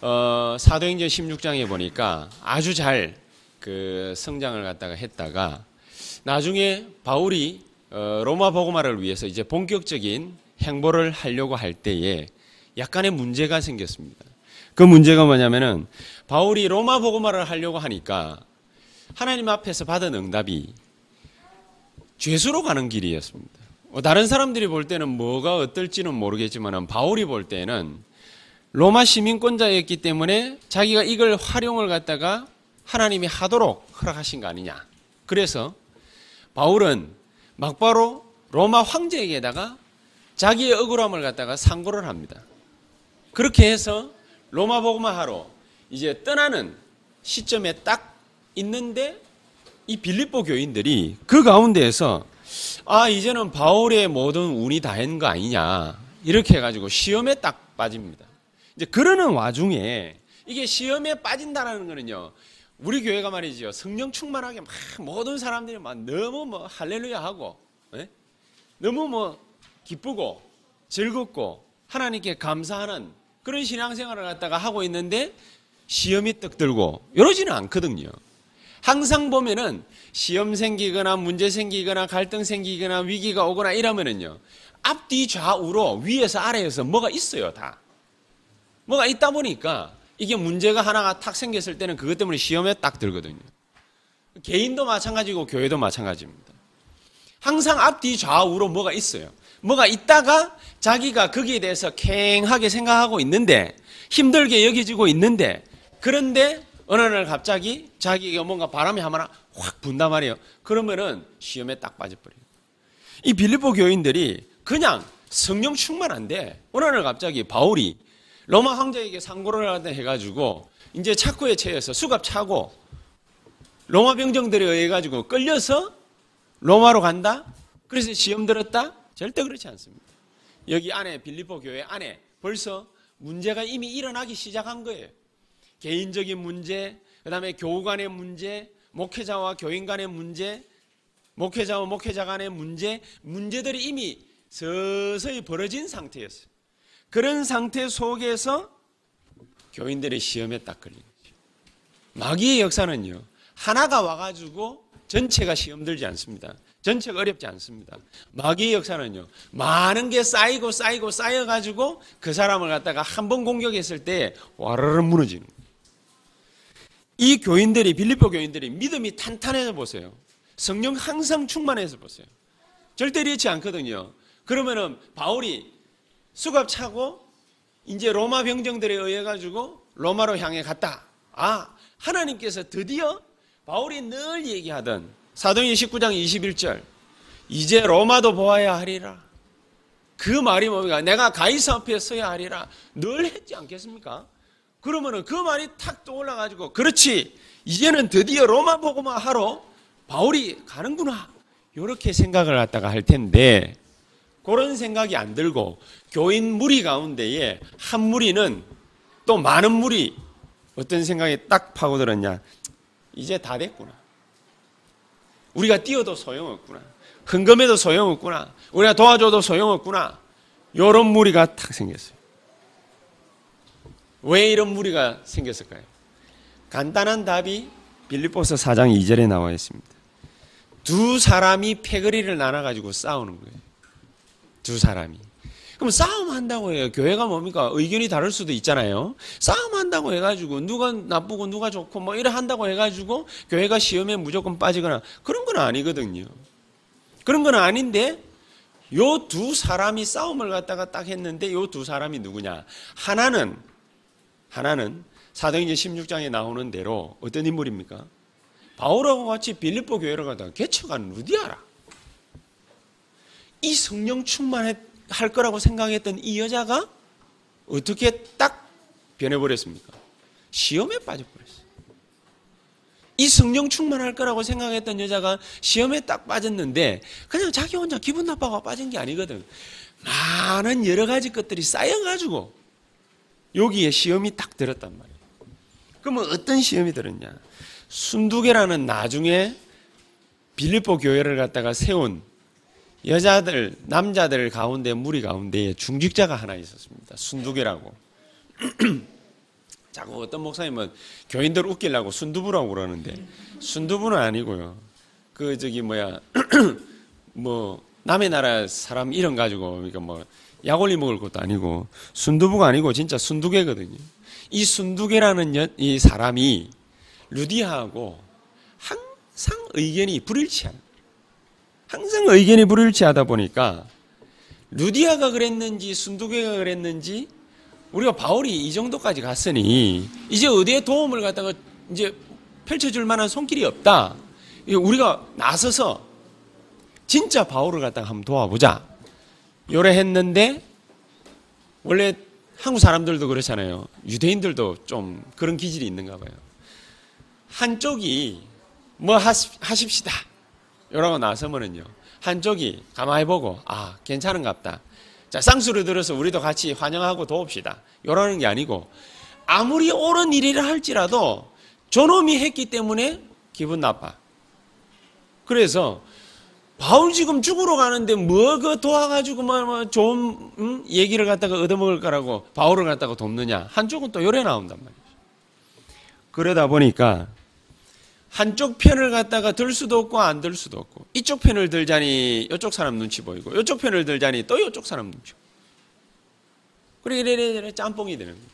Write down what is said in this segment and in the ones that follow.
어, 사도행전 16장에 보니까 아주 잘 그 성장을 갖다가 했다가 나중에 바울이 어, 로마 복음화를 위해서 이제 본격적인 행보를 하려고 할 때에 약간의 문제가 생겼습니다. 그 문제가 뭐냐면은 바울이 로마 복음화를 하려고 하니까 하나님 앞에서 받은 응답이 죄수로 가는 길이었습니다. 어, 다른 사람들이 볼 때는 뭐가 어떨지는 모르겠지만 바울이 볼 때는 로마 시민권자였기 때문에 자기가 이걸 활용을 갖다가 하나님이 하도록 허락하신 거 아니냐. 그래서 바울은 막바로 로마 황제에게다가 자기의 억울함을 갖다가 상고를 합니다. 그렇게 해서 로마 복음화 하러 이제 떠나는 시점에 딱 있는데 이 빌립보 교인들이 그 가운데에서 아 이제는 바울의 모든 운이 다한 거 아니냐 이렇게 해가지고 시험에 딱 빠집니다. 이제 그러는 와중에 이게 시험에 빠진다라는 거는요 우리 교회가 말이죠 성령 충만하게 막 모든 사람들이 막 너무 뭐 할렐루야 하고 예? 너무 뭐 기쁘고 즐겁고 하나님께 감사하는 그런 신앙생활을 갖다가 하고 있는데 시험이 떡 들고 이러지는 않거든요. 항상 보면은 시험 생기거나 문제 생기거나 갈등 생기거나 위기가 오거나 이러면은요. 앞뒤 좌우로 위에서 아래에서 뭐가 있어요, 다. 뭐가 있다 보니까 이게 문제가 하나가 탁 생겼을 때는 그것 때문에 시험에 딱 들거든요. 개인도 마찬가지고 교회도 마찬가지입니다. 항상 앞뒤 좌우로 뭐가 있어요. 뭐가 있다가 자기가 거기에 대해서 캥하게 생각하고 있는데 힘들게 여겨지고 있는데 그런데 어느 날 갑자기 자기가 뭔가 바람이 하나 확 분단 말이에요. 그러면은 시험에 딱 빠져버려요. 이 빌립보 교인들이 그냥 성령 충만한데 어느 날 갑자기 바울이 로마 황제에게 상고를 해가지고 이제 착고에 처해서 수갑 차고 로마 병정들에 의해 가지고 끌려서 로마로 간다. 그래서 시험 들었다. 절대 그렇지 않습니다. 여기 안에 빌립보 교회 안에 벌써 문제가 이미 일어나기 시작한 거예요. 개인적인 문제, 그다음에 교우 간의 문제, 목회자와 교인 간의 문제, 목회자와 목회자 간의 문제, 문제들이 이미 서서히 벌어진 상태였어요. 그런 상태 속에서 교인들의 시험에 딱 걸린 거죠. 마귀의 역사는요, 하나가 와가지고 전체가 시험 들지 않습니다. 전체가 어렵지 않습니다. 마귀의 역사는요, 많은 게 쌓이고 쌓이고 쌓여가지고 그 사람을 갖다가 한 번 공격했을 때 와르르 무너지는. 이 교인들이, 빌리포 교인들이 믿음이 탄탄해서 보세요. 성령 항상 충만해서 보세요. 절대 이렇지 않거든요. 그러면은 바울이 수갑 차고 이제 로마 병정들에 의해 가지고 로마로 향해 갔다. 아, 하나님께서 드디어 바울이 늘 얘기하던 사도행 19장 21절 이제 로마도 보아야 하리라. 그 말이 뭡니까? 내가 가이사 앞에 서야 하리라. 늘 했지 않겠습니까? 그러면은 그 말이 탁 떠올라 가지고 그렇지 이제는 드디어 로마 복음화 하러 바울이 가는구나. 이렇게 생각을 갖다가 할 텐데 그런 생각이 안 들고 교인 무리 가운데에 한 무리는 또 많은 무리 어떤 생각이 딱 파고들었냐. 이제 다 됐구나. 우리가 뛰어도 소용없구나. 흥금해도 소용없구나. 우리가 도와줘도 소용없구나. 이런 무리가 탁 생겼어요. 왜 이런 무리가 생겼을까요? 간단한 답이 빌립보서 4장 2절에 나와 있습니다. 두 사람이 패거리를 나눠가지고 싸우는 거예요. 두 사람이. 그럼 싸움 한다고 해요. 교회가 뭡니까? 의견이 다를 수도 있잖아요. 싸움 한다고 해가지고 누가 나쁘고 누가 좋고 뭐 이래 한다고 해가지고 교회가 시험에 무조건 빠지거나 그런 건 아니거든요. 그런 건 아닌데 요 두 사람이 싸움을 갖다가 딱 했는데 요 두 사람이 누구냐? 하나는 하나는 사도행전 16장에 나오는 대로 어떤 인물입니까? 바울하고 같이 빌립보 교회를 가다가 개척한 루디아라. 이 성령 충만할 거라고 생각했던 이 여자가 어떻게 딱 변해버렸습니까? 시험에 빠져버렸어요. 이 성령 충만할 거라고 생각했던 여자가 시험에 딱 빠졌는데 그냥 자기 혼자 기분 나빠가 빠진 게 아니거든. 많은 여러 가지 것들이 쌓여가지고 여기에 시험이 딱 들었단 말이에요. 그러면 어떤 시험이 들었냐? 순두개라는 나중에 빌립보 교회를 갖다가 세운 여자들, 남자들 가운데 무리 가운데에 중직자가 하나 있었습니다. 순두개라고. 자꾸 어떤 목사님은 교인들 웃기려고 순두부라고 그러는데 순두부는 아니고요. 그 저기 뭐야 뭐 남의 나라 사람 이름 가지고 그러니까 뭐 약올리 먹을 것도 아니고 순두부가 아니고 진짜 순두개거든요. 이 순두개라는 이 사람이 루디아하고 항상 의견이 불일치하는 항상 의견이 불일치하다 보니까 루디아가 그랬는지 순두개가 그랬는지 우리가 바울이 이 정도까지 갔으니 이제 어디에 도움을 갖다가 이제 펼쳐줄 만한 손길이 없다. 우리가 나서서 진짜 바울을 갖다가 한번 도와보자. 요래 했는데 원래 한국 사람들도 그렇잖아요. 유대인들도 좀 그런 기질이 있는가 봐요. 한쪽이 뭐 하십시다. 요라고 나서면은요. 한쪽이 가만히 보고 아 괜찮은갑다. 자 쌍수를 들어서 우리도 같이 환영하고 도웁시다. 요라는 게 아니고 아무리 옳은 일이라 할지라도 저놈이 했기 때문에 기분 나빠. 그래서 바울 지금 죽으러 가는데 뭐 그 도와가지고 뭐, 뭐 좋은 음? 얘기를 갖다가 얻어먹을 거라고 바울을 갖다가 돕느냐 한쪽은 또 요래 나온단 말이죠. 그러다 보니까 한쪽 편을 갖다가 들 수도 없고 안 들 수도 없고 이쪽 편을 들자니 이쪽 사람 눈치 보이고 이쪽 편을 들자니 또 이쪽 사람 눈치 그래 이래 이래 짬뽕이 되는 거예요.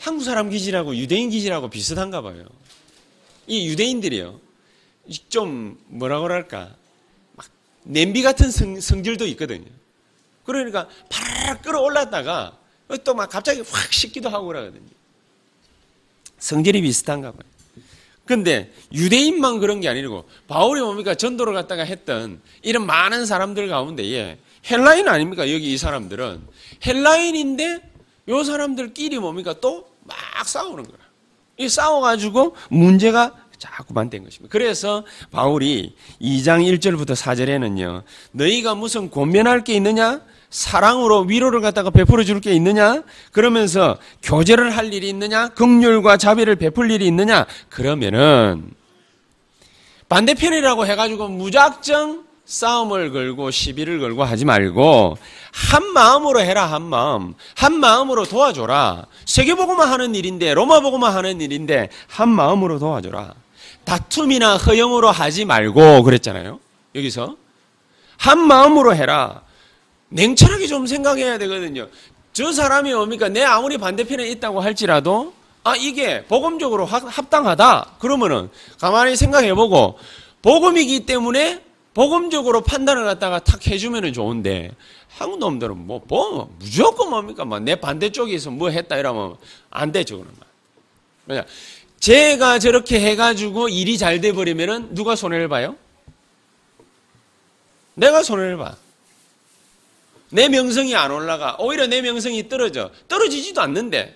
한국 사람 기질하고 유대인 기질하고 비슷한가 봐요. 이 유대인들이요. 좀 뭐라 그럴까 막 냄비 같은 성, 성질도 있거든요. 그러니까 파르르 끌어올랐다가 또 막 갑자기 확 식기도 하고 그러거든요. 성질이 비슷한가 봐요. 근데 유대인만 그런 게 아니고 바울이 뭡니까 전도를 갖다가 했던 이런 많은 사람들 가운데 예, 헬라인 아닙니까 여기 이 사람들은 헬라인인데 요 사람들끼리 뭡니까 또 막 싸우는 거야. 이 싸워가지고 문제가 자꾸만 된 것입니다. 그래서 바울이 2장 1절부터 4절에는요, 너희가 무슨 권면할 게 있느냐? 사랑으로 위로를 갖다가 베풀어 줄 게 있느냐? 그러면서 교제를 할 일이 있느냐? 극률과 자비를 베풀 일이 있느냐? 그러면은 반대편이라고 해가지고 무작정 싸움을 걸고 시비를 걸고 하지 말고 한 마음으로 해라 한 마음 한 마음으로 도와줘라 세계보고만 하는 일인데 로마보고만 하는 일인데 한 마음으로 도와줘라 다툼이나 허영으로 하지 말고 그랬잖아요 여기서 한 마음으로 해라 냉철하게 좀 생각해야 되거든요. 저 사람이 뭡니까? 내 아무리 반대편에 있다고 할지라도 아 이게 복음적으로 합당하다. 그러면은 가만히 생각해보고 복음이기 때문에 복음적으로 판단을 갖다가 탁 해주면은 좋은데 한국 놈들은 뭐, 뭐 무조건 뭡니까? 뭐내 반대쪽에서 뭐 했다 이러면 안 되죠 그러면. 왜냐? 제가 저렇게 해가지고 일이 잘 돼버리면은 누가 손해를 봐요? 내가 손해를 봐. 내 명성이 안 올라가. 오히려 내 명성이 떨어져. 떨어지지도 않는데.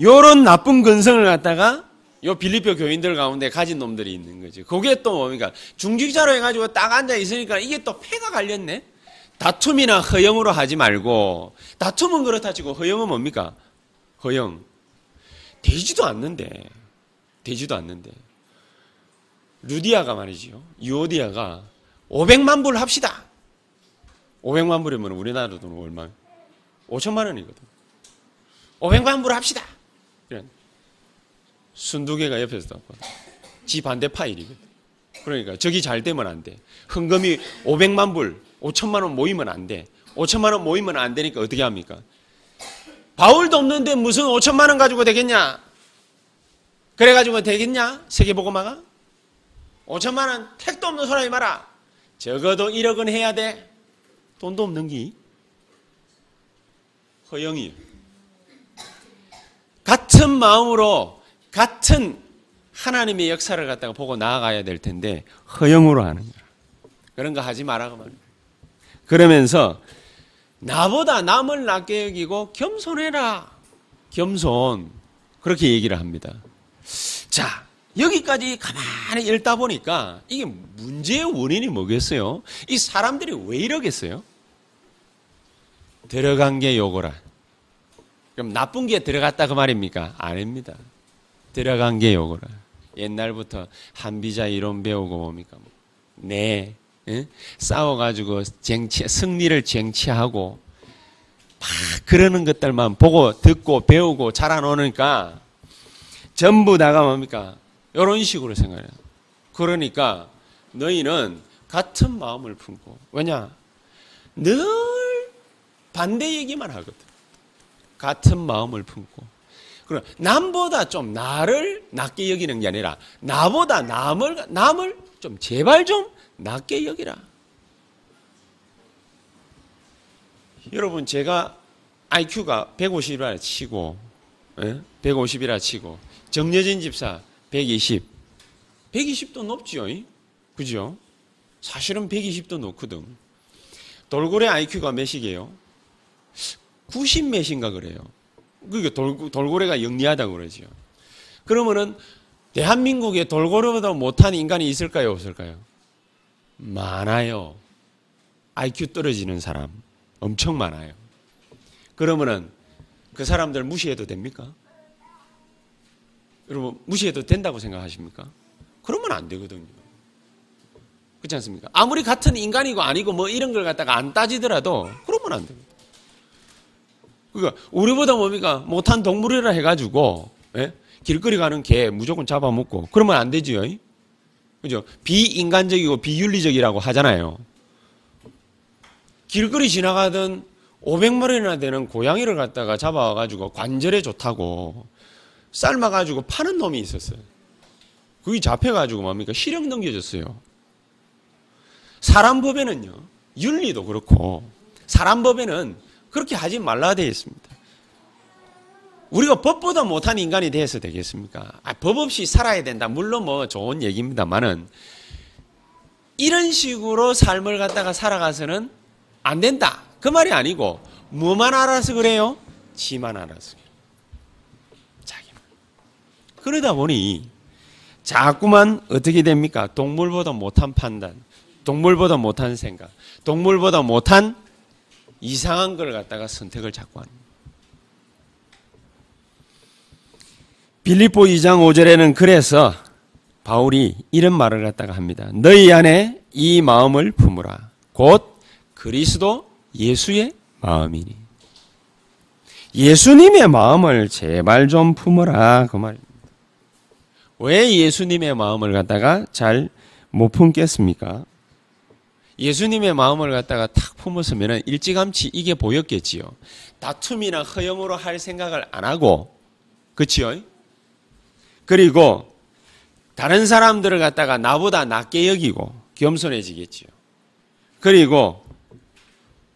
요런 나쁜 근성을 갖다가 요 빌리표 교인들 가운데 가진 놈들이 있는 거지. 그게 또 뭡니까? 중직자로 해가지고 딱 앉아 있으니까 이게 또 폐가 갈렸네? 다툼이나 허영으로 하지 말고, 다툼은 그렇다 치고 허영은 뭡니까? 허영. 되지도 않는데. 되지도 않는데. 루디아가 말이지요. 유오디아가 500만 불 합시다. 500만 불이면 우리나라 돈 얼마? 5천만 원이거든. 500만 불 합시다. 이런. 순두개가 옆에서 나거든. 지 반대 파일이거든. 그러니까 저기 잘 되면 안 돼. 흥금이 500만 불, 5천만 원 모이면 안 돼. 5천만 원 모이면 안 되니까 어떻게 합니까? 바울도 없는데 무슨 5천만 원 가지고 되겠냐? 그래가지고 되겠냐? 세계보고마가? 5천만 원 택도 없는 사람이 말아. 적어도 1억은 해야 돼. 돈도 없는 기 허영이 같은 마음으로 같은 하나님의 역사를 갖다가 보고 나아가야 될 텐데 허영으로 하는 거야. 그런 거 하지 말라고 말이야. 그러면서 나보다 남을 낮게 여기고 겸손해라. 겸손. 그렇게 얘기를 합니다. 자, 여기까지 가만히 읽다 보니까 이게 문제의 원인이 뭐겠어요? 이 사람들이 왜 이러겠어요? 들어간 게 요거라. 그럼 나쁜 게 들어갔다 그 말입니까? 아닙니다. 들어간 게 요거라. 옛날부터 한비자 이론 배우고 뭡니까? 네. 응? 싸워가지고 쟁취, 승리를 쟁취하고 그러는 것들만 보고 듣고 배우고 자라놓으니까 전부 다가 뭡니까? 이런 식으로 생각해요. 그러니까 너희는 같은 마음을 품고 왜냐? 늘 반대 얘기만 하거든. 같은 마음을 품고. 그럼 남보다 좀 나를 낮게 여기는 게 아니라 나보다 남을 남을 좀 제발 좀 낮게 여기라. 여러분 제가 IQ가 150이라 치고 예? 150이라 치고 정여진 집사 120 120도 높지요. 그죠? 사실은 120도 높거든. 돌고래 IQ가 몇이게요? 90 몇인가 그래요. 그게 돌, 돌고래가 영리하다고 그러죠. 그러면은 대한민국에 돌고래보다 못한 인간이 있을까요? 없을까요? 많아요. IQ 떨어지는 사람 엄청 많아요. 그러면은 그 사람들 무시해도 됩니까? 여러분 무시해도 된다고 생각하십니까? 그러면 안 되거든요. 그렇지 않습니까? 아무리 같은 인간이고 아니고 뭐 이런 걸 갖다가 안 따지더라도 그러면 안 됩니다. 그러니까 우리보다 뭡니까 못한 동물이라 해가지고 예? 길거리 가는 개 무조건 잡아먹고 그러면 안 되지요. 그죠? 비인간적이고 비윤리적이라고 하잖아요. 길거리 지나가던 500마리나 되는 고양이를 갖다가 잡아와가지고 관절에 좋다고 삶아가지고 파는 놈이 있었어요. 그게 잡혀가지고 뭡니까? 실형 넘겨졌어요. 사람 법에는요, 윤리도 그렇고, 사람 법에는 그렇게 하지 말라 되어 있습니다. 우리가 법보다 못한 인간이 돼서 되겠습니까? 아, 법 없이 살아야 된다. 물론 뭐 좋은 얘기입니다만은, 이런 식으로 삶을 갖다가 살아가서는 안 된다. 그 말이 아니고, 뭐만 알아서 그래요? 지만 알아서. 자기만. 그러다 보니, 자꾸만 어떻게 됩니까? 동물보다 못한 판단, 동물보다 못한 생각, 동물보다 못한 이상한 걸 갖다가 선택을 자꾸 합니다. 빌립보 2장 5절에는 그래서 바울이 이런 말을 갖다가 합니다. 너희 안에 이 마음을 품으라. 곧 그리스도 예수의 마음이니. 예수님의 마음을 제발 좀 품어라. 그 말입니다. 왜 예수님의 마음을 갖다가 잘 못 품겠습니까? 예수님의 마음을 갖다가 탁 품었으면 일찌감치 이게 보였겠지요. 다툼이나 허영으로 할 생각을 안 하고, 그치요? 그리고 다른 사람들을 갖다가 나보다 낮게 여기고 겸손해지겠지요. 그리고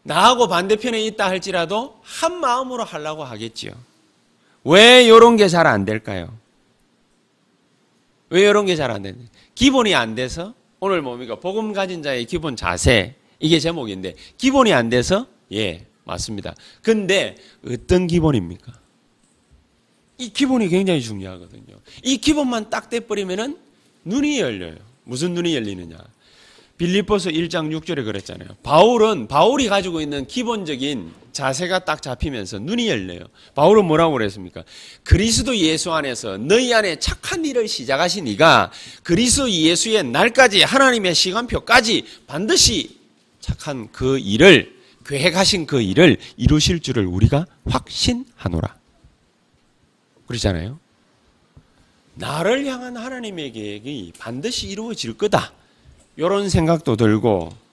나하고 반대편에 있다 할지라도 한 마음으로 하려고 하겠지요. 왜 이런 게 잘 안 될까요? 왜 이런 게 잘 안 되냐? 기본이 안 돼서 오늘 뭡니까? 복음 가진 자의 기본 자세 이게 제목인데 기본이 안 돼서 예 맞습니다. 근데 어떤 기본입니까? 이 기본이 굉장히 중요하거든요. 이 기본만 딱 떼버리면은 눈이 열려요. 무슨 눈이 열리느냐? 빌립보서 1장 6절에 그랬잖아요. 바울은 바울이 가지고 있는 기본적인 자세가 딱 잡히면서 눈이 열려요. 바울은 뭐라고 그랬습니까? 그리스도 예수 안에서 너희 안에 착한 일을 시작하신 이가 그리스도 예수의 날까지 하나님의 시간표까지 반드시 착한 그 일을 계획하신 그 일을 이루실 줄을 우리가 확신하노라. 그러잖아요. 나를 향한 하나님의 계획이 반드시 이루어질 거다. 이런 생각도 들고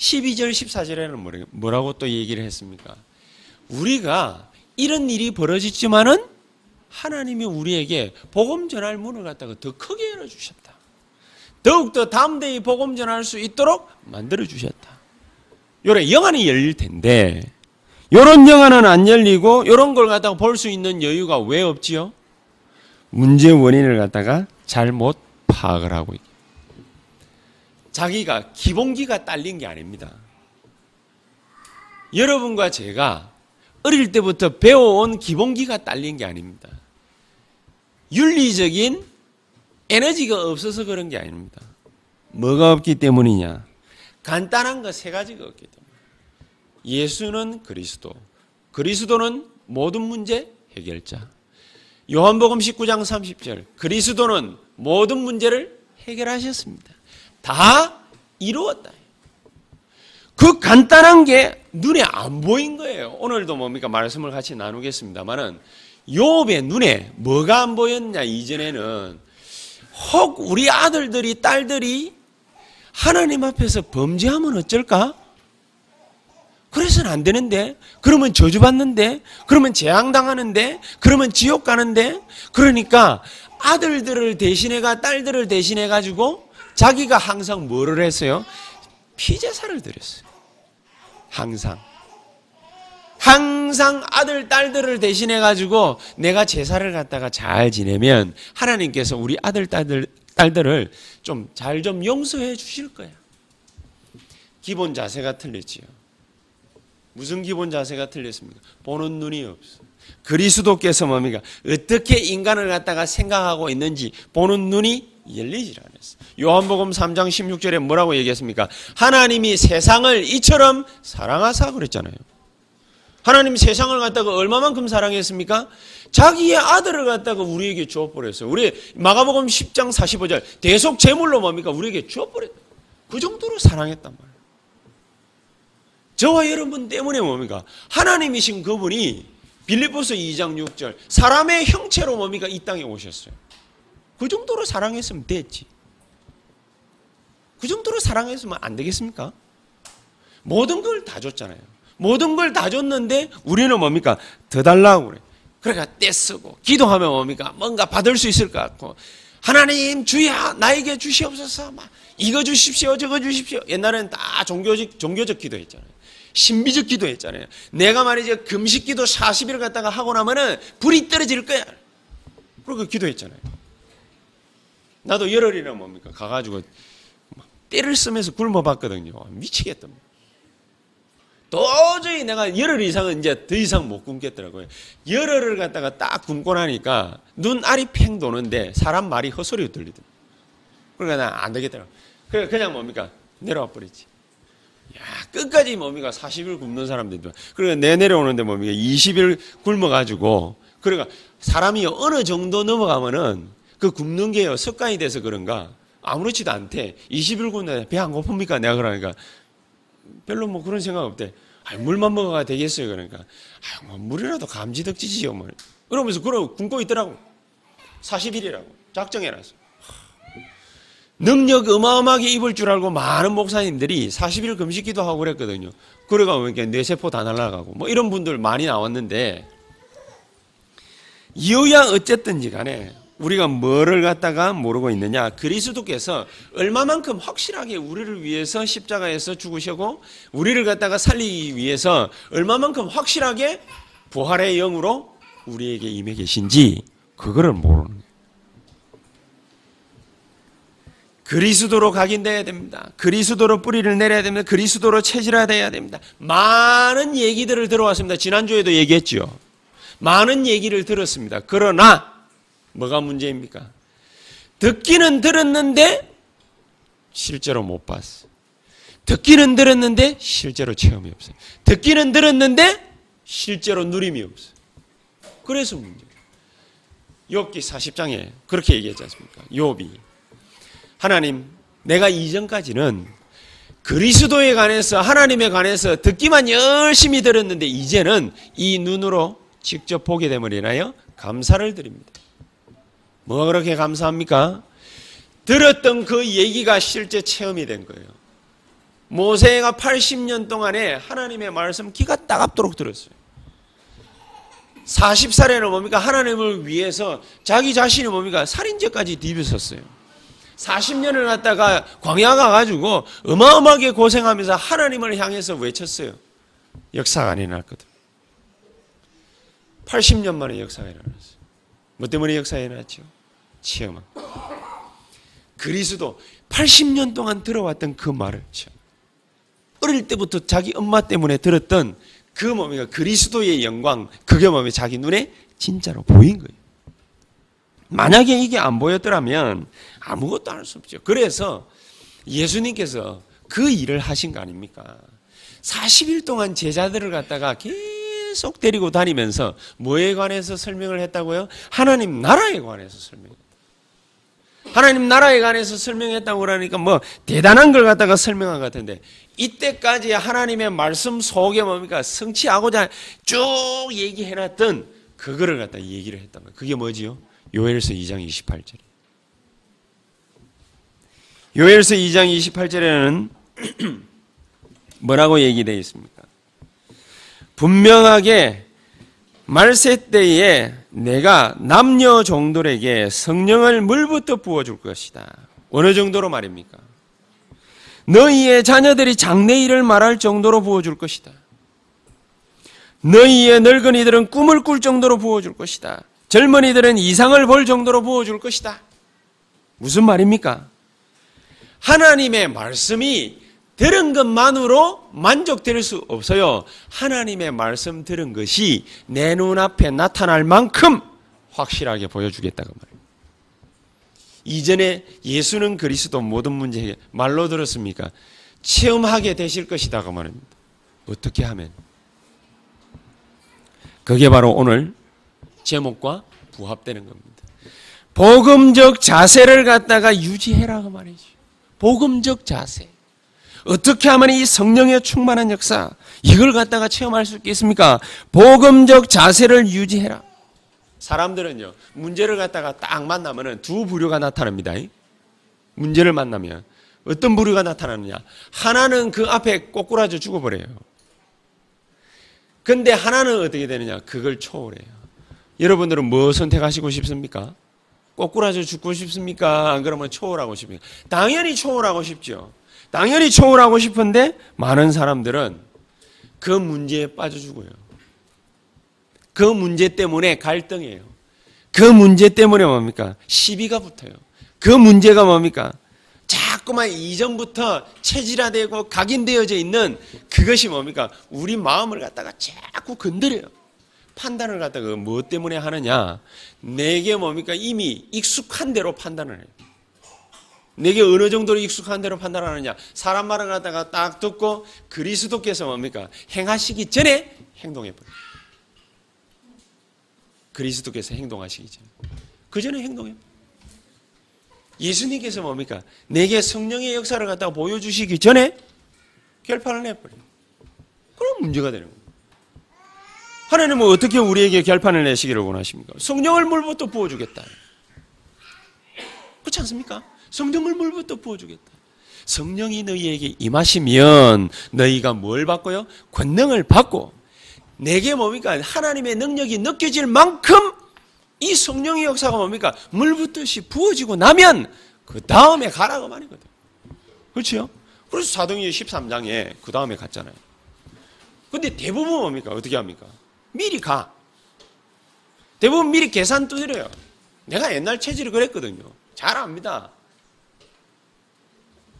12절 14절에는 뭐라고 또 얘기를 했습니까? 우리가 이런 일이 벌어졌지만은 하나님이 우리에게 복음 전할 문을 갖다가 더 크게 열어 주셨다. 더욱더 담대히 복음 전할 수 있도록 만들어 주셨다. 요래 영안이 열릴 텐데 요런 영안은 안 열리고 요런 걸 갖다가 볼 수 있는 여유가 왜 없지요? 문제 원인을 갖다가 잘못 파악을 하고 있다. 자기가 기본기가 딸린 게 아닙니다. 여러분과 제가 어릴 때부터 배워온 기본기가 딸린 게 아닙니다. 윤리적인 에너지가 없어서 그런 게 아닙니다. 뭐가 없기 때문이냐? 간단한 거 세 가지가 없기 때문에. 예수는 그리스도. 그리스도는 모든 문제 해결자. 요한복음 19장 30절. 그리스도는 모든 문제를 해결하셨습니다. 다 이루었다. 그 간단한 게 눈에 안 보인 거예요. 오늘도 뭡니까 말씀을 같이 나누겠습니다만은 욥의 눈에 뭐가 안 보였냐 이전에는 혹 우리 아들들이 딸들이 하나님 앞에서 범죄하면 어쩔까? 그래서는 안 되는데, 그러면 저주받는데, 그러면 재앙당하는데, 그러면 지옥 가는데, 그러니까 아들들을 대신해가 딸들을 대신해가지고 자기가 항상 뭐를 했어요? 피제사를 드렸어요. 항상. 항상 아들, 딸들을 대신해가지고 내가 제사를 갖다가 잘 지내면 하나님께서 우리 아들, 딸들, 딸들을 좀잘좀 용서해 주실 거야. 기본 자세가 틀렸지요. 무슨 기본 자세가 틀렸습니까? 보는 눈이 없어. 그리스도께서 뭡니까? 어떻게 인간을 갖다가 생각하고 있는지 보는 눈이 않았어. 요한복음 3장 16절에 뭐라고 얘기했습니까? 하나님이 세상을 이처럼 사랑하사 그랬잖아요. 하나님 세상을 갖다가 얼마만큼 사랑했습니까? 자기의 아들을 갖다가 우리에게 주어버렸어요. 우리 마가복음 10장 45절 대속 제물로 뭡니까? 우리에게 주어버렸다. 그 정도로 사랑했단 말이에요. 저와 여러분 때문에 뭡니까? 하나님이신 그분이 빌립보서 2장 6절 사람의 형체로 뭡니까? 이 땅에 오셨어요. 그 정도로 사랑했으면 됐지. 그 정도로 사랑했으면 안 되겠습니까? 모든 걸 다 줬잖아요. 모든 걸 다 줬는데 우리는 뭡니까? 더 달라고 그래. 그러니까 떼쓰고 기도하면 뭡니까? 뭔가 받을 수 있을 것 같고 하나님 주야 나에게 주시옵소서 막 이거 주십시오 저거 주십시오 옛날에는 다 종교적 종교적 기도했잖아요. 신비적 기도했잖아요. 내가 말이죠 금식 기도 40일 갖다가 하고 나면은 불이 떨어질 거야. 그렇게 기도했잖아요. 나도 열흘이나 뭡니까 가가지고 때를 쓰면서 굶어봤거든요. 미치겠답니다. 도저히 내가 열흘 이상은 이제 더 이상 못 굶겠더라고요. 열흘을 갖다가 딱 굶고 나니까 눈알이 팽 도는데 사람 말이 헛소리가 들리더라고요. 그러니까 나 안 되겠더라고요. 그래, 그냥 뭡니까? 내려와 버리지. 야, 끝까지 뭡니까? 40일 굶는 사람들도. 그러니까 내 내려오는데 뭡니까? 20일 굶어가지고. 그러니까 사람이 어느 정도 넘어가면은 그 굶는 게요, 습관이 돼서 그런가. 아무렇지도 않대. 20일 굶는데 배 안 고픕니까? 내가 그러니까. 별로 뭐 그런 생각 없대. 아, 물만 먹어가 되겠어요. 그러니까. 아, 뭐 물이라도 감지덕지지요. 뭐. 그러면서 그러 굶고 있더라고. 40일이라고. 작정해놨어. 능력 어마어마하게 입을 줄 알고 많은 목사님들이 40일 금식 기도 하고 그랬거든요. 그래가 보니까 뇌세포 다 날아가고 뭐 이런 분들 많이 나왔는데 이유야 어쨌든지 간에 우리가 뭐를 갖다가 모르고 있느냐 그리스도께서 얼마만큼 확실하게 우리를 위해서 십자가에서 죽으시고 우리를 갖다가 살리기 위해서 얼마만큼 확실하게 부활의 영으로 우리에게 임해 계신지 그거를 모르는 거예요. 그리스도로 각인돼야 됩니다. 그리스도로 뿌리를 내려야 됩니다. 그리스도로 체질화돼야 됩니다. 많은 얘기들을 들어왔습니다. 지난주에도 얘기했죠. 많은 얘기를 들었습니다. 그러나 뭐가 문제입니까? 듣기는 들었는데 실제로 못 봤어. 듣기는 들었는데 실제로 체험이 없어요. 듣기는 들었는데 실제로 누림이 없어요. 그래서 문제예요. 욥기 40장에 그렇게 얘기했지 않습니까? 욥이 하나님, 내가 이전까지는 그리스도에 관해서 하나님에 관해서 듣기만 열심히 들었는데 이제는 이 눈으로 직접 보게 됨을 인하여 감사를 드립니다. 뭐가 그렇게 감사합니까? 들었던 그 얘기가 실제 체험이 된 거예요. 모세가 80년 동안에 하나님의 말씀 기가 따갑도록 들었어요. 40살에는 뭡니까? 하나님을 위해서 자기 자신이 뭡니까? 살인죄까지 뒤비었어요. 40년을 갖다가 광야 가가지고 어마어마하게 고생하면서 하나님을 향해서 외쳤어요. 역사가 안 일어났거든. 80년 만에 역사가 일어났어요. 뭐 때문에 역사가 일어났죠? 체험한. 그리스도 80년 동안 들어왔던 그 말을 체험. 어릴 때부터 자기 엄마 때문에 들었던 그 뭡니까? 그리스도의 영광, 그게 뭡니까? 자기 눈에 진짜로 보인 거예요. 만약에 이게 안 보였더라면 아무것도 할 수 없죠. 그래서 예수님께서 그 일을 하신 거 아닙니까? 40일 동안 제자들을 갖다가 계속 데리고 다니면서 뭐에 관해서 설명을 했다고요? 하나님 나라에 관해서 설명. 하나님 나라에 관해서 설명했다고 그러니까 뭐 대단한 걸 갖다가 설명한 것 같은데 이때까지 하나님의 말씀 속에 뭡니까 성취하고자 쭉 얘기해놨던 그거를 갖다 얘기를 했단 말이에요. 그게 뭐지요? 요엘서 2장 28절. 요엘서 2장 28절에는 뭐라고 얘기되어 있습니까? 분명하게 말세 때에 내가 남녀 종들에게 성령을 물부터 부어줄 것이다. 어느 정도로 말입니까? 너희의 자녀들이 장래일을 말할 정도로 부어줄 것이다. 너희의 늙은이들은 꿈을 꿀 정도로 부어줄 것이다. 젊은이들은 이상을 볼 정도로 부어줄 것이다. 무슨 말입니까? 하나님의 말씀이 들은 것만으로 만족될 수 없어요. 하나님의 말씀 들은 것이 내 눈앞에 나타날 만큼 확실하게 보여주겠다고 말이에요. 이전에 예수는 그리스도 모든 문제 해 말로 들었습니까? 체험하게 되실 것이다고 말합니다. 어떻게 하면? 그게 바로 오늘 제목과 부합되는 겁니다. 복음적 자세를 갖다가 유지해라고 말이죠. 복음적 자세. 어떻게 하면 이 성령의 충만한 역사 이걸 갖다가 체험할 수 있겠습니까? 복음적 자세를 유지해라. 사람들은요 문제를 갖다가 딱 만나면은 두 부류가 나타납니다. 문제를 만나면 어떤 부류가 나타나느냐? 하나는 그 앞에 꼬꾸라져 죽어버려요. 근데 하나는 어떻게 되느냐? 그걸 초월해요. 여러분들은 뭐 선택하시고 싶습니까? 꼬꾸라져 죽고 싶습니까? 안 그러면 초월하고 싶습니까? 당연히 초월하고 싶죠. 당연히 초월하고 싶은데 많은 사람들은 그 문제에 빠져 죽어요. 그 문제 때문에 갈등해요. 그 문제 때문에 뭡니까? 시비가 붙어요. 그 문제가 뭡니까? 자꾸만 이전부터 체질화되고 각인되어져 있는 그것이 뭡니까? 우리 마음을 갖다가 자꾸 건드려요. 판단을 갖다가 뭐 때문에 하느냐? 내게 뭡니까? 이미 익숙한 대로 판단을 해요. 내게 어느 정도로 익숙한 대로 판단하느냐. 사람 말을 갖다가 딱 듣고 그리스도께서 뭡니까? 행하시기 전에 행동해버려요. 그리스도께서 행동하시기 전에. 그 전에 행동해. 예수님께서 뭡니까? 내게 성령의 역사를 갖다가 보여주시기 전에 결판을 내버려요. 그럼 문제가 되는 거예요. 하나님은 어떻게 우리에게 결판을 내시기를 원하십니까? 성령을 물부터 부어주겠다. 그렇지 않습니까? 성령을 물부터 부어주겠다. 성령이 너희에게 임하시면 너희가 뭘 받고요? 권능을 받고 내게 뭡니까? 하나님의 능력이 느껴질 만큼 이 성령의 역사가 뭡니까? 물붓듯이 부어지고 나면 그 다음에 가라고 말이거든. 그렇죠? 그래서 사도행전 13장에 그 다음에 갔잖아요. 근데 대부분 뭡니까? 어떻게 합니까? 미리 가. 대부분 미리 계산 두드려요. 내가 옛날 체질이 그랬거든요. 잘 압니다.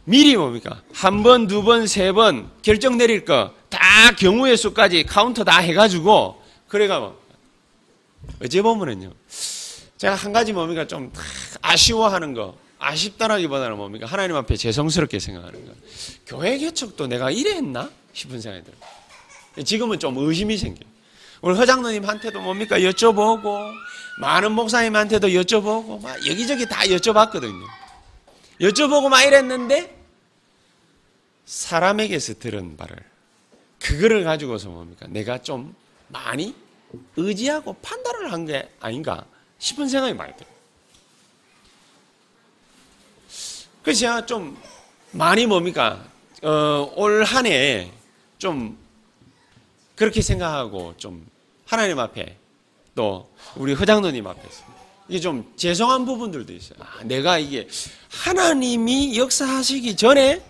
미리 뭡니까? 한 번, 두 번, 세 번 결정 내릴 거 다 경우의 수까지 카운트 다 해가지고 그래가 뭐 어제 보면은요. 제가 한 가지 뭡니까 좀 아쉬워하는 거 아쉽다라기보다는 뭡니까 하나님 앞에 죄송스럽게 생각하는 거. 교회 개척도 내가 이래 했나 싶은 생각이 들어요. 지금은 좀 의심이 생겨요. 우리 허장로님한테도 뭡니까 여쭤보고 많은 목사님한테도 여쭤보고 막 여기저기 다 여쭤봤거든요. 여쭤보고 막 이랬는데 사람에게서 들은 바를 그거를 가지고서 뭡니까? 내가 좀 많이 의지하고 판단을 한 게 아닌가 싶은 생각이 많이 들어요. 그래서 좀 많이 뭡니까? 어, 올 한 해 좀 그렇게 생각하고 좀 하나님 앞에 또 우리 허장노님 앞에서 이게 좀 죄송한 부분들도 있어요. 아, 내가 이게 하나님이 역사하시기 전에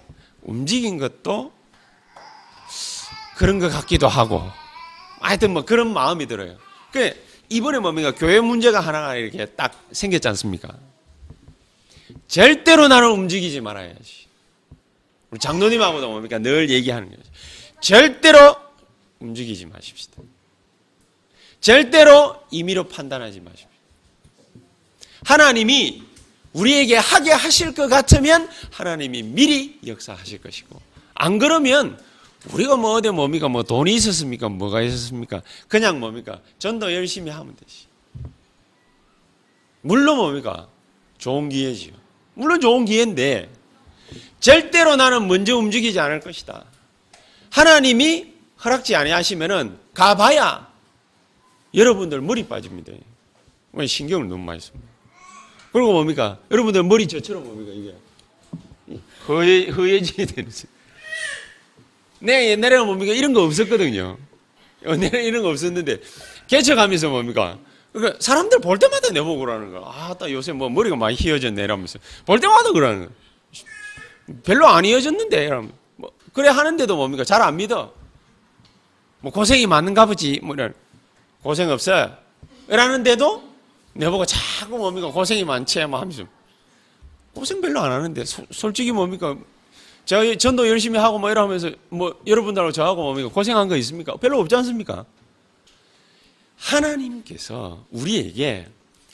움직인 것도 그런 것 같기도 하고 하여튼 뭐 그런 마음이 들어요. 그 이번에 뭡니까 교회 문제가 하나가 이렇게 딱 생겼지 않습니까? 절대로 나를 움직이지 말아야지. 우리 장로님하고도 뭡니까 늘 얘기하는 거죠. 절대로 움직이지 마십시다. 절대로 임의로 판단하지 마십시오. 하나님이 우리에게 하게 하실 것 같으면 하나님이 미리 역사하실 것이고 안 그러면 우리가 뭐 어디 뭡니까? 뭐 돈이 있었습니까? 뭐가 있었습니까? 그냥 뭡니까? 전도 열심히 하면 되지. 물론 뭡니까? 좋은 기회지요. 물론 좋은 기회인데 절대로 나는 먼저 움직이지 않을 것이다. 하나님이 허락지 아니하시면은 가봐야 여러분들 머리 빠집니다. 왜 신경을 너무 많이 씁니다. 그리고 뭡니까? 여러분들 머리 저처럼 뭡니까 이게 허해 허해지게 되는. 내 옛날에는 뭡니까 이런 거 없었거든요. 옛날에 이런 거 없었는데 개척하면서 뭡니까? 그러니까 사람들 볼 때마다 내보고 그러는 거야. 아, 딱 요새 뭐 머리가 많이 휘어졌네 이러면서 볼 때마다 그러는 거야. 별로 안 휘어졌는데 이러면 뭐 그래 하는데도 뭡니까 잘 안 믿어. 뭐 고생이 많은가 보지 뭐 이런 고생 없어. 이러는데도 내보고 자꾸 뭡니까 고생이 많지 뭐 하면서 고생 별로 안 하는데 소, 솔직히 뭡니까 제가 전도 열심히 하고 뭐 이러면서 뭐 여러분들하고 저하고 뭡니까 고생한 거 있습니까? 별로 없지 않습니까? 하나님께서 우리에게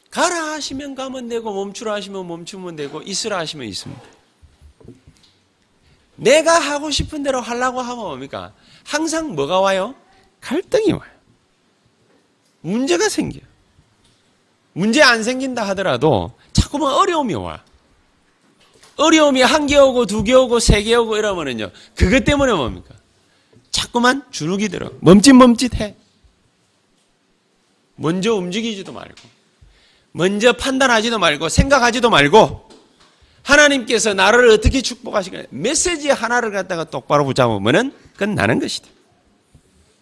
가라 하시면 가면 되고 멈추라 하시면 멈추면 되고 있으라 하시면 있습니다. 내가 하고 싶은 대로 하려고 하면 뭡니까? 항상 뭐가 와요? 갈등이 와요. 문제가 생겨요. 문제 안 생긴다 하더라도 자꾸만 어려움이 와. 어려움이 한 개 오고 두 개 오고 세 개 오고 이러면은요. 그것 때문에 뭡니까? 자꾸만 주눅이 들어. 멈칫멈칫해. 먼저 움직이지도 말고, 먼저 판단하지도 말고, 생각하지도 말고, 하나님께서 나를 어떻게 축복하시겠냐. 메시지 하나를 갖다가 똑바로 붙잡으면은 끝나는 것이다.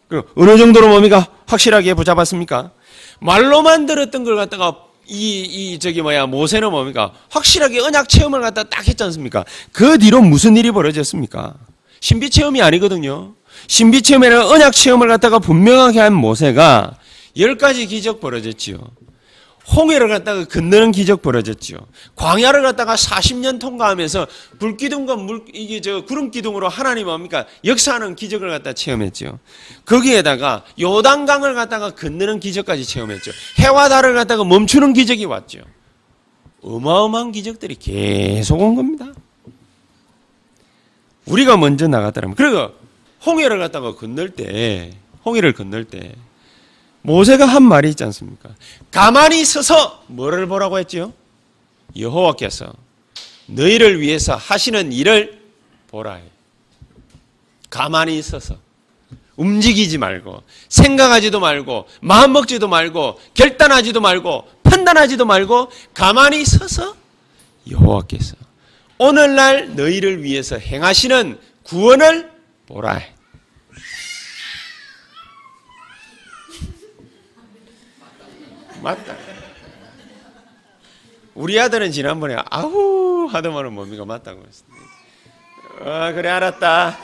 그리고 어느 정도로 뭡니까? 확실하게 붙잡았습니까? 말로만 들었던 걸 갖다가 이, 이, 저기 뭐야, 모세는 뭡니까? 확실하게 언약 체험을 갖다 딱 했지 않습니까? 그 뒤로 무슨 일이 벌어졌습니까? 신비 체험이 아니거든요. 신비 체험에는 언약 체험을 갖다가 분명하게 한 모세가 열 가지 기적 벌어졌지요. 홍해를 갖다가 건너는 기적 벌어졌지요. 광야를 갖다가 40년 통과하면서 불기둥과 물, 이게 저 구름 기둥으로 하나님 뭡니까? 역사하는 기적을 갖다 체험했죠. 거기에다가 요단강을 갖다가 건너는 기적까지 체험했죠. 해와 달을 갖다가 멈추는 기적이 왔죠. 어마어마한 기적들이 계속 온 겁니다. 우리가 먼저 나갔다면, 그리고 홍해를 갖다가 건널 때, 홍해를 건널 때, 모세가 한 말이 있지 않습니까? 가만히 서서 뭐를 보라고 했지요? 여호와께서 너희를 위해서 하시는 일을 보라 해. 가만히 서서 움직이지 말고 생각하지도 말고 마음 먹지도 말고 결단하지도 말고 판단하지도 말고 가만히 서서 여호와께서 오늘날 너희를 위해서 행하시는 구원을 보라 맞다. 우리 아들은 지난번에 아우 하더만은 뭡니까 맞다고 했습니다. 아 그래 알았다.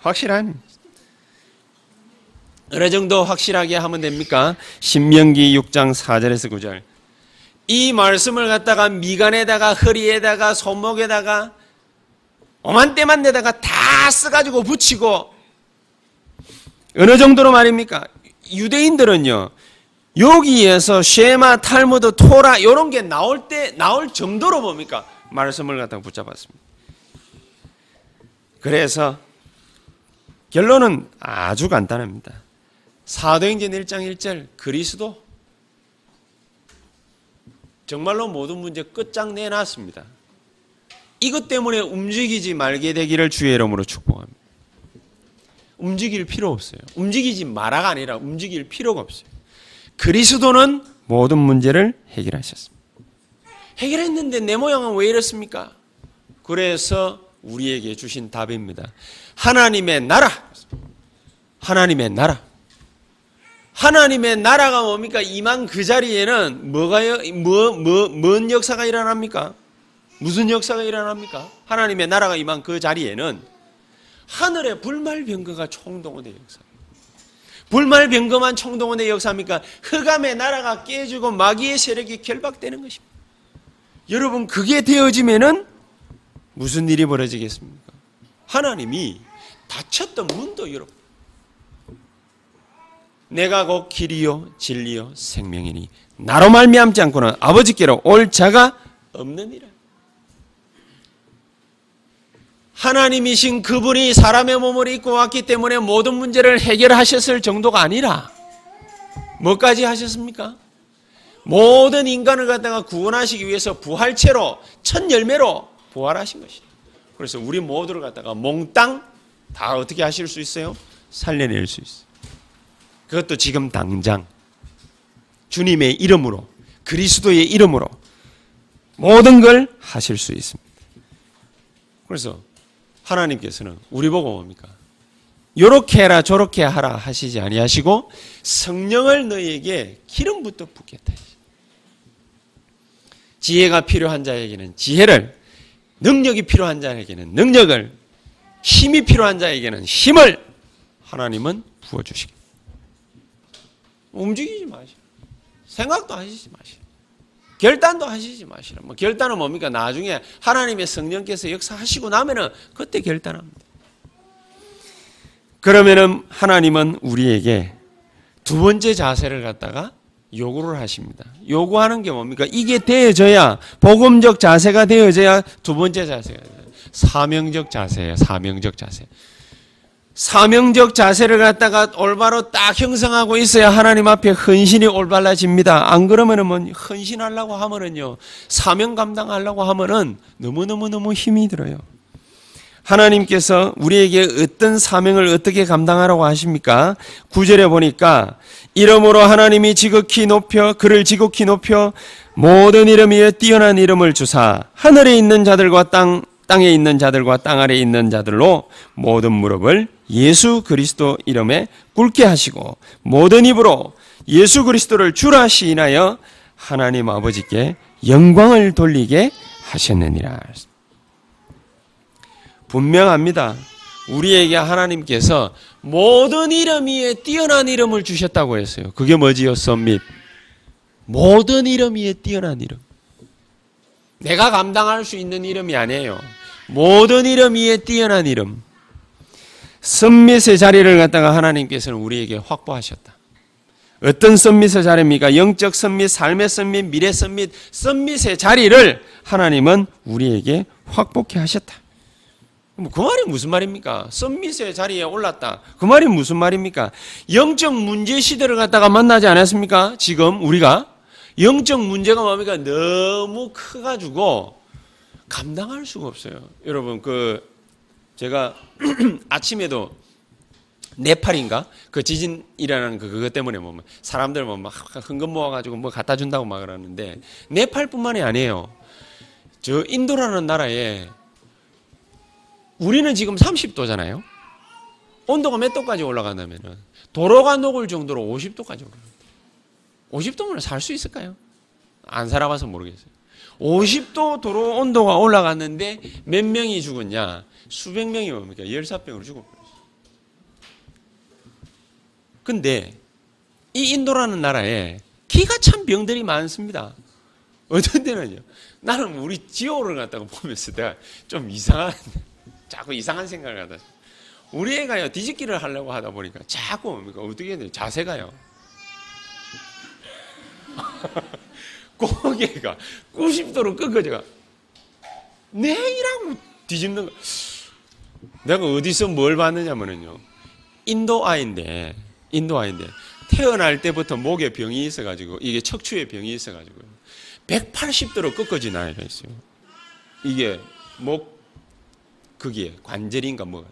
확실한 어느 정도 확실하게 하면 됩니까? 신명기 6장 4절에서 9절. 이 말씀을 갖다가 미간에다가 허리에다가 손목에다가 오만 때만 내다가 다 써가지고 붙이고 어느 정도로 말입니까? 유대인들은요 여기에서 쉐마, 탈무드, 토라 이런 게 나올 때 나올 정도로 뭡니까? 말씀을 갖다가 붙잡았습니다. 그래서 결론은 아주 간단합니다. 사도행전 1장 1절 그리스도 정말로 모든 문제 끝장 내놨습니다. 이것 때문에 움직이지 말게 되기를 주의 이름으로 축복합니다. 움직일 필요 없어요. 움직이지 마라가 아니라 움직일 필요가 없어요. 그리스도는 모든 문제를 해결하셨습니다. 해결했는데 내 모양은 왜 이렇습니까? 그래서 우리에게 주신 답입니다. 하나님의 나라. 하나님의 나라. 하나님의 나라가 뭡니까? 이만 그 자리에는 뭐가요? 뭐, 뭐, 뭔 역사가 일어납니까? 무슨 역사가 일어납니까? 하나님의 나라가 이만 그 자리에는 하늘의 불말병거가 총동원의 역사. 불말병거만 총동원의 역사입니까? 흑암의 나라가 깨지고 마귀의 세력이 결박되는 것입니다. 여러분 그게 되어지면은 무슨 일이 벌어지겠습니까? 하나님이 닫혔던 문도 열어. 내가 곧 길이요 진리요 생명이니 나로 말미암지 않고는 아버지께로 올 자가 없느니라. 하나님이신 그분이 사람의 몸을 입고 왔기 때문에 모든 문제를 해결하셨을 정도가 아니라 뭐까지 하셨습니까? 모든 인간을 갖다가 구원하시기 위해서 부활체로 첫 열매로 부활하신 것이다. 그래서 우리 모두를 갖다가 몽땅 다 어떻게 하실 수 있어요? 살려낼 수 있어요. 그것도 지금 당장 주님의 이름으로 그리스도의 이름으로 모든 걸 하실 수 있습니다. 그래서 하나님께서는 우리 보고 뭡니까? 요렇게 해라 저렇게 하라 하시지 아니하시고 성령을 너희에게 기름부터 붓겠다. 지혜가 필요한 자에게는 지혜를 능력이 필요한 자에게는 능력을 힘이 필요한 자에게는 힘을 하나님은 부어 주시겠다. 움직이지 마시라. 생각도 하시지 마시라. 결단도 하시지 마시라. 뭐 결단은 뭡니까? 나중에 하나님의 성령께서 역사하시고 나면은 그때 결단합니다. 그러면은 하나님은 우리에게 두 번째 자세를 갖다가 요구를 하십니다. 요구하는 게 뭡니까? 이게 되어져야 복음적 자세가 되어져야 두 번째 자세가. 사명적 자세예요. 사명적 자세. 사명적 자세를 갖다가 올바로 딱 형성하고 있어야 하나님 앞에 헌신이 올바라집니다. 안 그러면은 뭐 헌신하려고 하면은요. 사명 감당하려고 하면은 너무너무너무 힘이 들어요. 하나님께서 우리에게 어떤 사명을 어떻게 감당하라고 하십니까? 구절에 보니까 이름으로 하나님이 지극히 높여 그를 지극히 높여 모든 이름 위에 뛰어난 이름을 주사 하늘에 있는 자들과 땅 땅에 있는 자들과 땅 아래에 있는 자들로 모든 무릎을 예수 그리스도 이름에 꿇게 하시고 모든 입으로 예수 그리스도를 주라 시인하여 하나님 아버지께 영광을 돌리게 하셨느니라. 분명합니다. 우리에게 하나님께서 모든 이름 위에 뛰어난 이름을 주셨다고 했어요. 그게 뭐지요? 썸밋. 모든 이름 위에 뛰어난 이름. 내가 감당할 수 있는 이름이 아니에요. 모든 이름 위에 뛰어난 이름. 썸밋의 자리를 갖다가 하나님께서는 우리에게 확보하셨다. 어떤 썸밋의 자리입니까? 영적 썸밋, 삶의 썸밋, 미래 썸밋, 썸밋의 자리를 하나님은 우리에게 확복해 하셨다. 뭐그 말이 무슨 말입니까? 썸밋의 자리에 올랐다. 그 말이 무슨 말입니까? 영적 문제 시대를 갖다가 만나지 않았습니까? 지금 우리가 영적 문제가 뭡니까? 너무 커가지고 감당할 수가 없어요. 여러분 그 제가 아침에도 네팔인가 그 지진이라는 그 그것 때문에 뭐 사람들 뭐 막 흥금 모아가지고 뭐 갖다 준다고 막 그러는데 네팔뿐만이 아니에요. 저 인도라는 나라에 우리는 지금 30도잖아요. 온도가 몇 도까지 올라간다면은 도로가 녹을 정도로 50도까지 올라갑니다. 50도면 살 수 있을까요? 안 살아봐서 모르겠어요. 50도 도로 온도가 올라갔는데 몇 명이 죽었냐? 수백 명이 뭡니까? 열사병으로 죽었어요. 근데 이 인도라는 나라에 기가 찬 병들이 많습니다. 어떤 데는요. 나는 우리 지오를 갖다가 보면서 내가 좀 이상한 자꾸 이상한 생각을 하다. 우리 애가요 뒤집기를 하려고 하다 보니까 자꾸 뭡니까 어떻게 해야 돼 자세가요. 고개가 90도로 꺾어져가 내일하고 뒤집는 거. 내가 어디서 뭘 봤느냐면요. 인도 아인데 인도 아인데 태어날 때부터 목에 병이 있어가지고 이게 척추에 병이 있어가지고 180도로 꺾어진 아이가 있어요. 이게 목 그게 관절인가 뭐가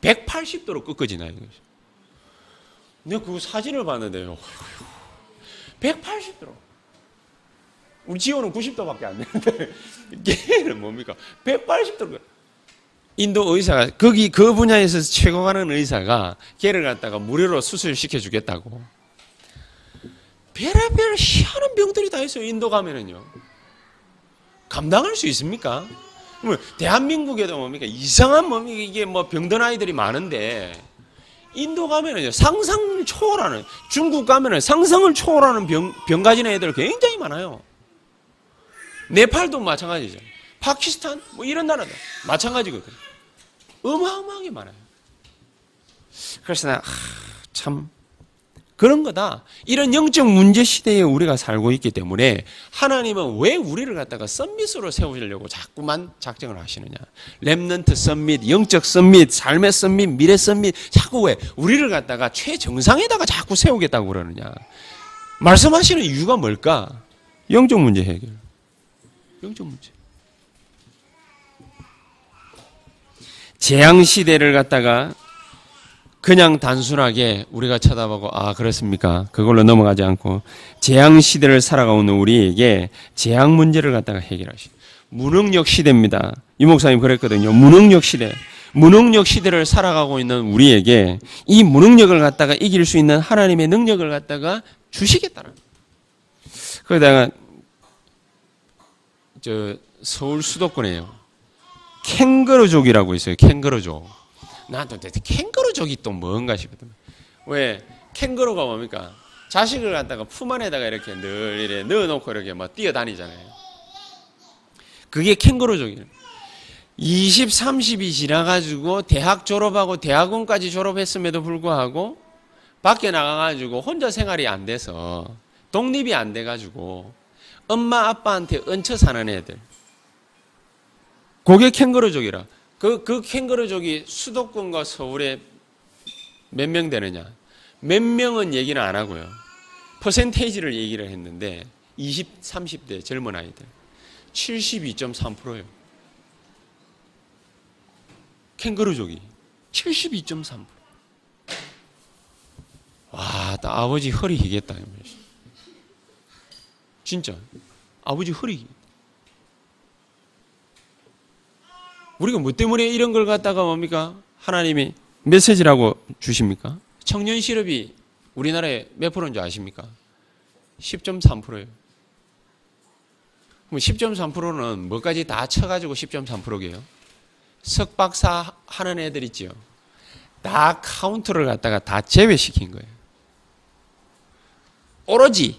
180도로 꺾어지나 이거죠. 내가 그 사진을 봤는데요. 180도로. 우리 지호는 90도밖에 안 되는데 걔는 뭡니까? 180도로. 인도 의사가 거기 그 분야에서 최고 가는 의사가 걔를 갖다가 무료로 수술시켜 주겠다고. 별의별 희한한 병들이 다 있어요. 인도 가면은요. 감당할 수 있습니까? 뭐 대한민국에도 뭡니까 이상한 뭡니까 이게 뭐 병든 아이들이 많은데 인도 가면은 상상 초월하는 중국 가면은 상상을 초월하는 병, 병 가진 애들 굉장히 많아요. 네팔도 마찬가지죠. 파키스탄 뭐 이런 나라도 마찬가지거든. 어마어마하게 많아요. 그래서 나참 그런 거다. 이런 영적 문제 시대에 우리가 살고 있기 때문에 하나님은 왜 우리를 갖다가 summit으로 세우려고 자꾸만 작정을 하시느냐. remnant summit, 영적 summit, 삶의 summit, 미래 summit, 자꾸 왜 우리를 갖다가 최정상에다가 자꾸 세우겠다고 그러느냐. 말씀하시는 이유가 뭘까? 영적 문제 해결. 영적 문제. 재앙 시대를 갖다가 그냥 단순하게 우리가 쳐다보고 아 그렇습니까? 그걸로 넘어가지 않고 재앙 시대를 살아가는 우리에게 재앙 문제를 갖다가 해결하시. 무능력 시대입니다. 이 목사님 그랬거든요. 무능력 시대. 무능력 시대를 살아가고 있는 우리에게 이 무능력을 갖다가 이길 수 있는 하나님의 능력을 갖다가 주시겠다는. 그러다가 저 서울 수도권에요. 캥거루족이라고 있어요. 캥거루족. 나도 대체 캥거루족이 또 뭔가 싶거든. 왜 캥거루가 뭡니까? 자식을 갖다가 품 안에다가 이렇게 늘 이래 넣어놓고 이렇게 막 뛰어다니잖아요. 그게 캥거루족이에요. 20, 30이 지나가지고 대학 졸업하고 대학원까지 졸업했음에도 불구하고 밖에 나가가지고 혼자 생활이 안 돼서 독립이 안 돼가지고 엄마 아빠한테 얹혀 사는 애들. 그게 캥거루족이라. 그, 그 캥거루족이 수도권과 서울에 몇 명 되느냐. 몇 명은 얘기는 안 하고요. 퍼센테이지를 얘기를 했는데 20, 30대 젊은 아이들. 72.3%예요. 캥거루족이 72.3%. 와, 나 아버지 허리 희겠다. 진짜. 아버지 허리. 우리가 뭐 때문에 이런 걸 갖다가 뭡니까? 하나님이 메시지라고 주십니까? 청년 실업이 우리나라에 몇 프로인 줄 아십니까? 10.3%예요. 그럼 10.3%는 뭐까지 다 쳐가지고 10.3%게요? 석박사 하는 애들 있지요. 다 카운트를 갖다가 다 제외시킨 거예요. 오로지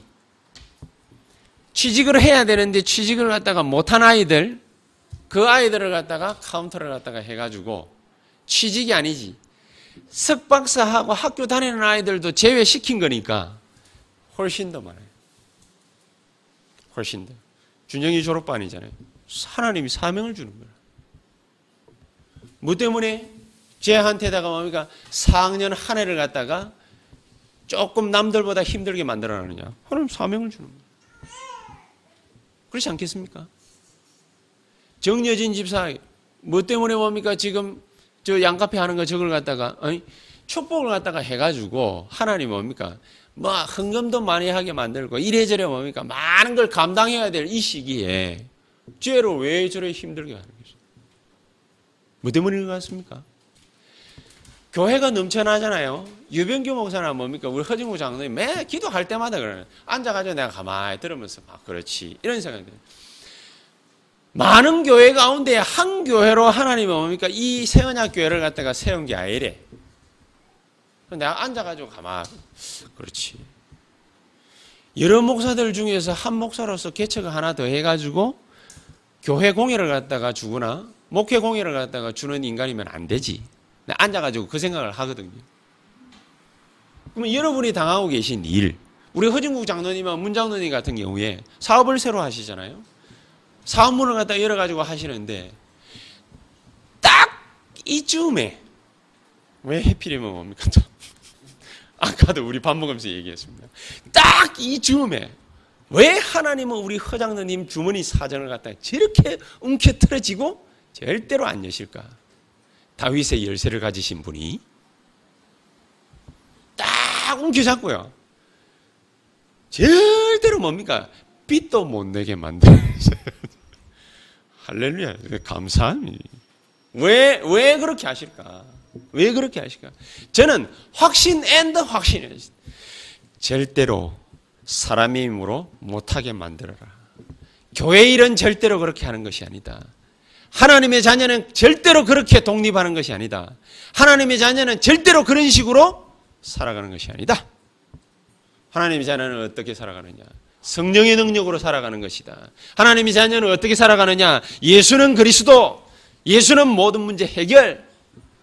취직을 해야 되는데 취직을 갖다가 못한 아이들, 그 아이들을 갖다가 카운트를 갖다가 해가지고 취직이 아니지. 석박사하고 학교 다니는 아이들도 제외시킨 거니까 훨씬 더 많아요. 훨씬 더. 준영이 졸업반이잖아요. 하나님이 사명을 주는 거예요. 뭐 때문에 쟤한테다가 뭡니까? 4학년 한 해를 갖다가 조금 남들보다 힘들게 만들어 놨느냐? 하나님 사명을 주는 거예요. 그렇지 않겠습니까? 정여진 집사, 뭐 때문에 뭡니까? 지금 저 양카페 하는 거 저걸 갖다가, 아니, 축복을 갖다가 해가지고, 하나님 뭡니까? 뭐, 헌금도 많이 하게 만들고, 이래저래 뭡니까? 많은 걸 감당해야 될 이 시기에, 죄로 왜 저래 힘들게 하는 거죠? 뭐 때문인 것 같습니까? 교회가 넘쳐나잖아요. 유병규 목사나 뭡니까? 우리 허진구 장로님 매 기도할 때마다 그러는 앉아가지고 내가 가만히 들으면서 아, 그렇지. 이런 생각이 들어요. 많은 교회 가운데 한 교회로 하나님은 뭡니까? 이 세언약 교회를 갖다가 세운 게 아니래. 내가 앉아가지고 가만 그렇지. 여러 목사들 중에서 한 목사로서 개척을 하나 더 해가지고 교회 공예를 갖다가 주거나 목회 공예를 갖다가 주는 인간이면 안 되지. 앉아가지고 그 생각을 하거든요. 그러면 여러분이 당하고 계신 일, 우리 허진국 장로님과 문 장로님 같은 경우에 사업을 새로 하시잖아요. 사업문을 갖다 열어가지고 하시는데 딱 이쯤에 왜 해필이면 뭡니까? 아까도 우리 밥 먹으면서 얘기했습니다. 딱 이쯤에 왜 하나님은 우리 허장로님 주머니 사정을 갖다 저렇게 움켜틀어지고 절대로 안 여실까? 다윗의 열쇠를 가지신 분이 딱 움켜잡고요. 절대로 뭡니까? 빚도 못 내게 만들어요. 할렐루야. 감사함이. 왜, 왜 그렇게 하실까? 왜 그렇게 하실까? 저는 확신 and 확신이에요. 절대로 사람의 힘으로 못하게 만들어라. 교회 일은 절대로 그렇게 하는 것이 아니다. 하나님의 자녀는 절대로 그렇게 독립하는 것이 아니다. 하나님의 자녀는 절대로 그런 식으로 살아가는 것이 아니다. 하나님의 자녀는 어떻게 살아가느냐? 성령의 능력으로 살아가는 것이다. 하나님의 자녀는 어떻게 살아가느냐? 예수는 그리스도, 예수는 모든 문제 해결.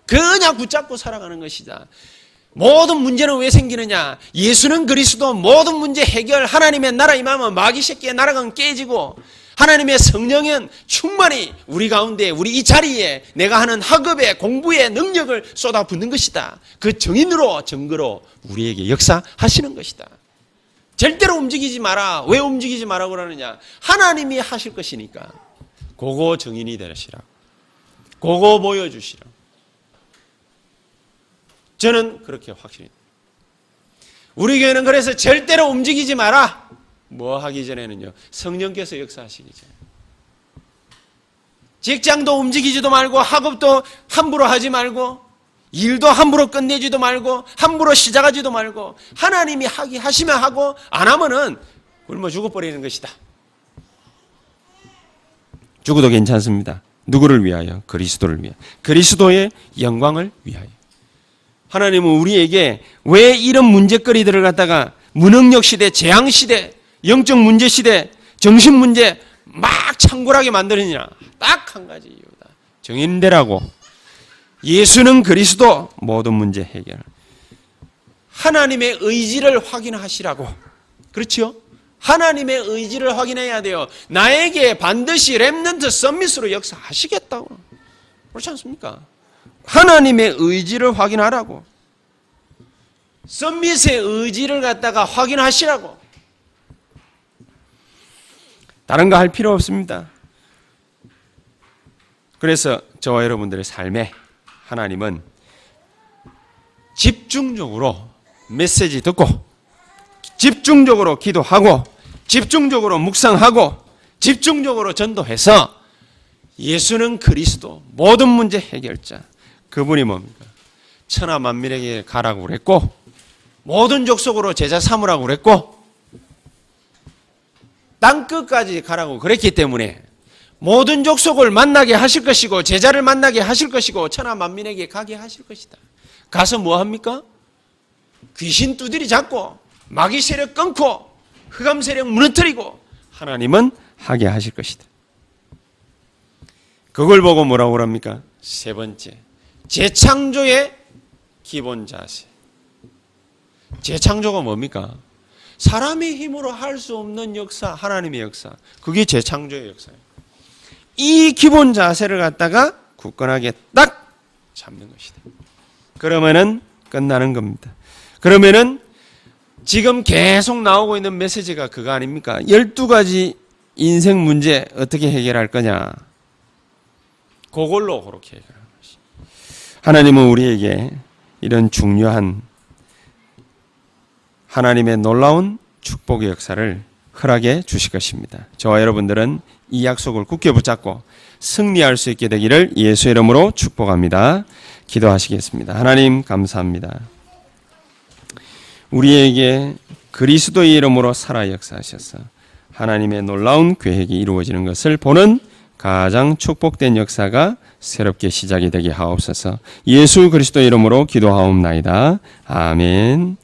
그냥 붙잡고 살아가는 것이다. 모든 문제는 왜 생기느냐? 예수는 그리스도 모든 문제 해결. 하나님의 나라 임하면 마귀 새끼의 나라가 깨지고 하나님의 성령은 충만히 우리 가운데 우리 이 자리에 내가 하는 학업에 공부에 능력을 쏟아붓는 것이다. 그 정인으로 증거로 우리에게 역사하시는 것이다. 절대로 움직이지 마라. 왜 움직이지 마라 그러느냐? 하나님이 하실 것이니까. 그거 증인이 되시라. 그거 보여주시라. 저는 그렇게 확신이 우리 교회는 그래서 절대로 움직이지 마라. 뭐 하기 전에는요. 성령께서 역사하시기 전에. 직장도 움직이지도 말고 학업도 함부로 하지 말고 일도 함부로 끝내지도 말고 함부로 시작하지도 말고 하나님이 하기 하시면 하고 안 하면은 굶어 죽어버리는 것이다. 죽어도 괜찮습니다. 누구를 위하여? 그리스도를 위하여. 그리스도의 영광을 위하여. 하나님은 우리에게 왜 이런 문제거리들을 갖다가 무능력 시대, 재앙 시대, 영적 문제 시대, 정신 문제 막 창궐하게 만드느냐? 딱 한 가지 이유다. 정인되라고. 예수는 그리스도 모든 문제 해결. 하나님의 의지를 확인하시라고. 그렇죠? 하나님의 의지를 확인해야 돼요. 나에게 반드시 렘넌트 썸밋으로 역사하시겠다고. 그렇지 않습니까? 하나님의 의지를 확인하라고. 썸밋의 의지를 갖다가 확인하시라고. 다른 거 할 필요 없습니다. 그래서 저와 여러분들의 삶에 하나님은 집중적으로 메시지 듣고 집중적으로 기도하고 집중적으로 묵상하고 집중적으로 전도해서 예수는 그리스도 모든 문제 해결자 그분이 뭡니까? 천하 만민에게 가라고 그랬고 모든 족속으로 제자 삼으라고 그랬고 땅 끝까지 가라고 그랬기 때문에 모든 족속을 만나게 하실 것이고 제자를 만나게 하실 것이고 천하 만민에게 가게 하실 것이다. 가서 뭐 합니까? 귀신 두드리 잡고 마귀 세력 끊고 흑암 세력 무너뜨리고 하나님은 하게 하실 것이다. 그걸 보고 뭐라고 그럽니까? 세 번째. 재창조의 기본 자세. 재창조가 뭡니까? 사람의 힘으로 할 수 없는 역사, 하나님의 역사. 그게 재창조의 역사예요. 이 기본 자세를 갖다가 굳건하게 딱 잡는 것이다. 그러면은 끝나는 겁니다. 그러면은 지금 계속 나오고 있는 메시지가 그거 아닙니까? 12가지 인생 문제 어떻게 해결할 거냐. 그걸로 그렇게 해결하는 것이. 하나님은 우리에게 이런 중요한 하나님의 놀라운 축복의 역사를 허락해 주실 것입니다. 저와 여러분들은 이 약속을 굳게 붙잡고 승리할 수 있게 되기를 예수 이름으로 축복합니다. 기도하시겠습니다. 하나님 감사합니다. 우리에게 그리스도의 이름으로 살아 역사하셔서 하나님의 놀라운 계획이 이루어지는 것을 보는 가장 축복된 역사가 새롭게 시작이 되게 하옵소서. 예수 그리스도 이름으로 기도하옵나이다. 아멘.